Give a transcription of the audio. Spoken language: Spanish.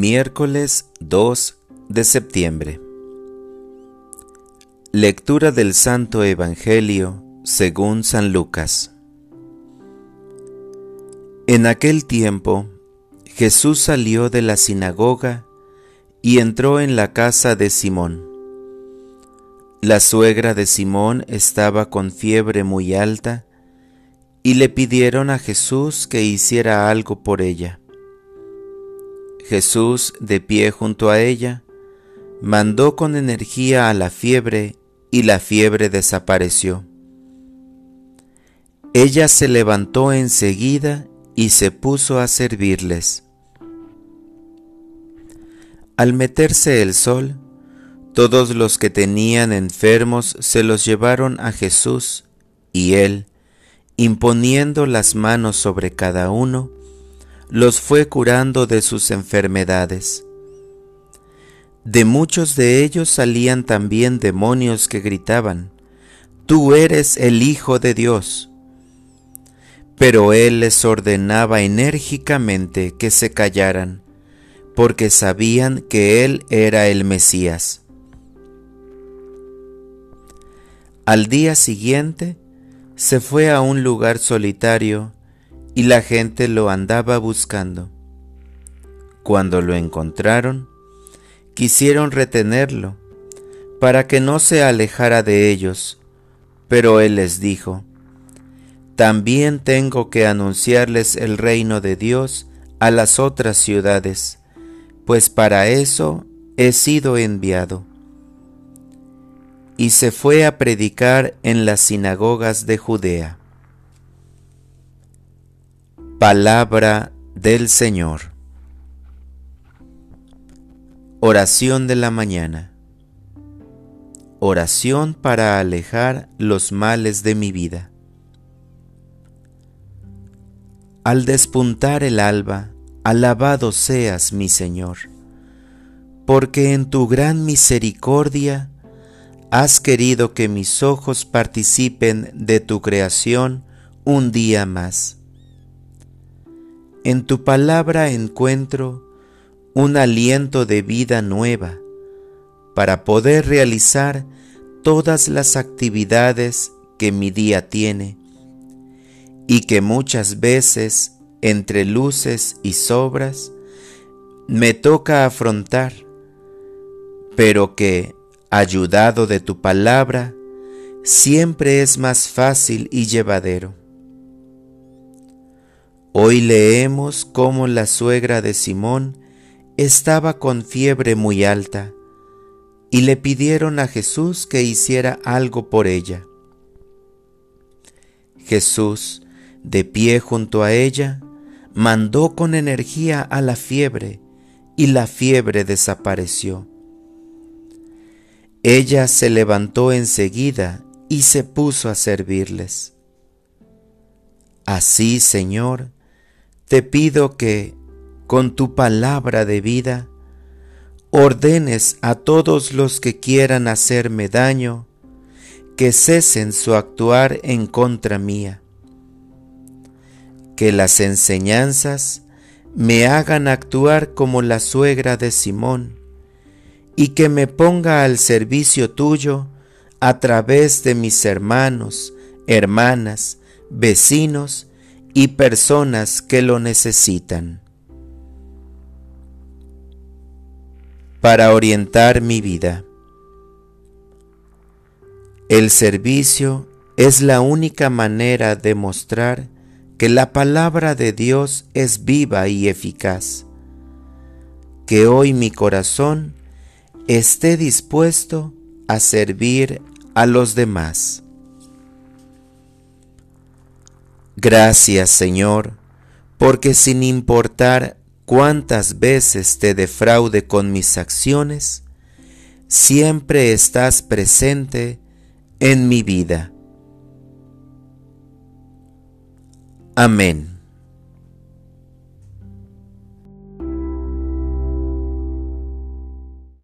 Miércoles 2 de septiembre. Lectura del Santo Evangelio según San Lucas. En aquel tiempo, Jesús salió de la sinagoga y entró en la casa de Simón. La suegra de Simón estaba con fiebre muy alta y le pidieron a Jesús que hiciera algo por ella. Jesús, de pie junto a ella, mandó con energía a la fiebre y la fiebre desapareció. Ella se levantó enseguida y se puso a servirles. Al meterse el sol, todos los que tenían enfermos se los llevaron a Jesús y él, imponiendo las manos sobre cada uno, los fue curando de sus enfermedades. De muchos de ellos salían también demonios que gritaban, Tú eres el Hijo de Dios. Pero él les ordenaba enérgicamente que se callaran, porque sabían que él era el Mesías. Al día siguiente se fue a un lugar solitario y la gente lo andaba buscando. Cuando lo encontraron, quisieron retenerlo para que no se alejara de ellos, pero él les dijo, también tengo que anunciarles el reino de Dios a las otras ciudades, pues para eso he sido enviado. Y se fue a predicar en las sinagogas de Judea. Palabra del Señor. Oración de la mañana. Oración para alejar los males de mi vida. Al despuntar el alba, alabado seas mi Señor, porque en tu gran misericordia has querido que mis ojos participen de tu creación un día más en tu palabra encuentro un aliento de vida nueva para poder realizar todas las actividades que mi día tiene y que muchas veces entre luces y sobras me toca afrontar, pero que, ayudado de tu palabra, siempre es más fácil y llevadero. Hoy leemos cómo la suegra de Simón estaba con fiebre muy alta y le pidieron a Jesús que hiciera algo por ella. Jesús, de pie junto a ella, mandó con energía a la fiebre y la fiebre desapareció. Ella se levantó enseguida y se puso a servirles. Así, Señor, te pido que, con tu palabra de vida, ordenes a todos los que quieran hacerme daño, que cesen su actuar en contra mía. Que las enseñanzas me hagan actuar como la suegra de Simón, y que me ponga al servicio tuyo a través de mis hermanos, hermanas, vecinos y personas que lo necesitan. Para orientar mi vida. El servicio es la única manera de mostrar que la palabra de Dios es viva y eficaz. Que hoy mi corazón esté dispuesto a servir a los demás. Gracias Señor, porque sin importar cuántas veces te defraude con mis acciones, siempre estás presente en mi vida. Amén.